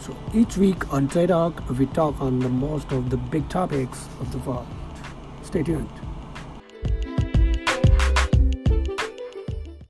So Each week on Trade Talk, we talk on the most of the big topics of the world. Stay tuned.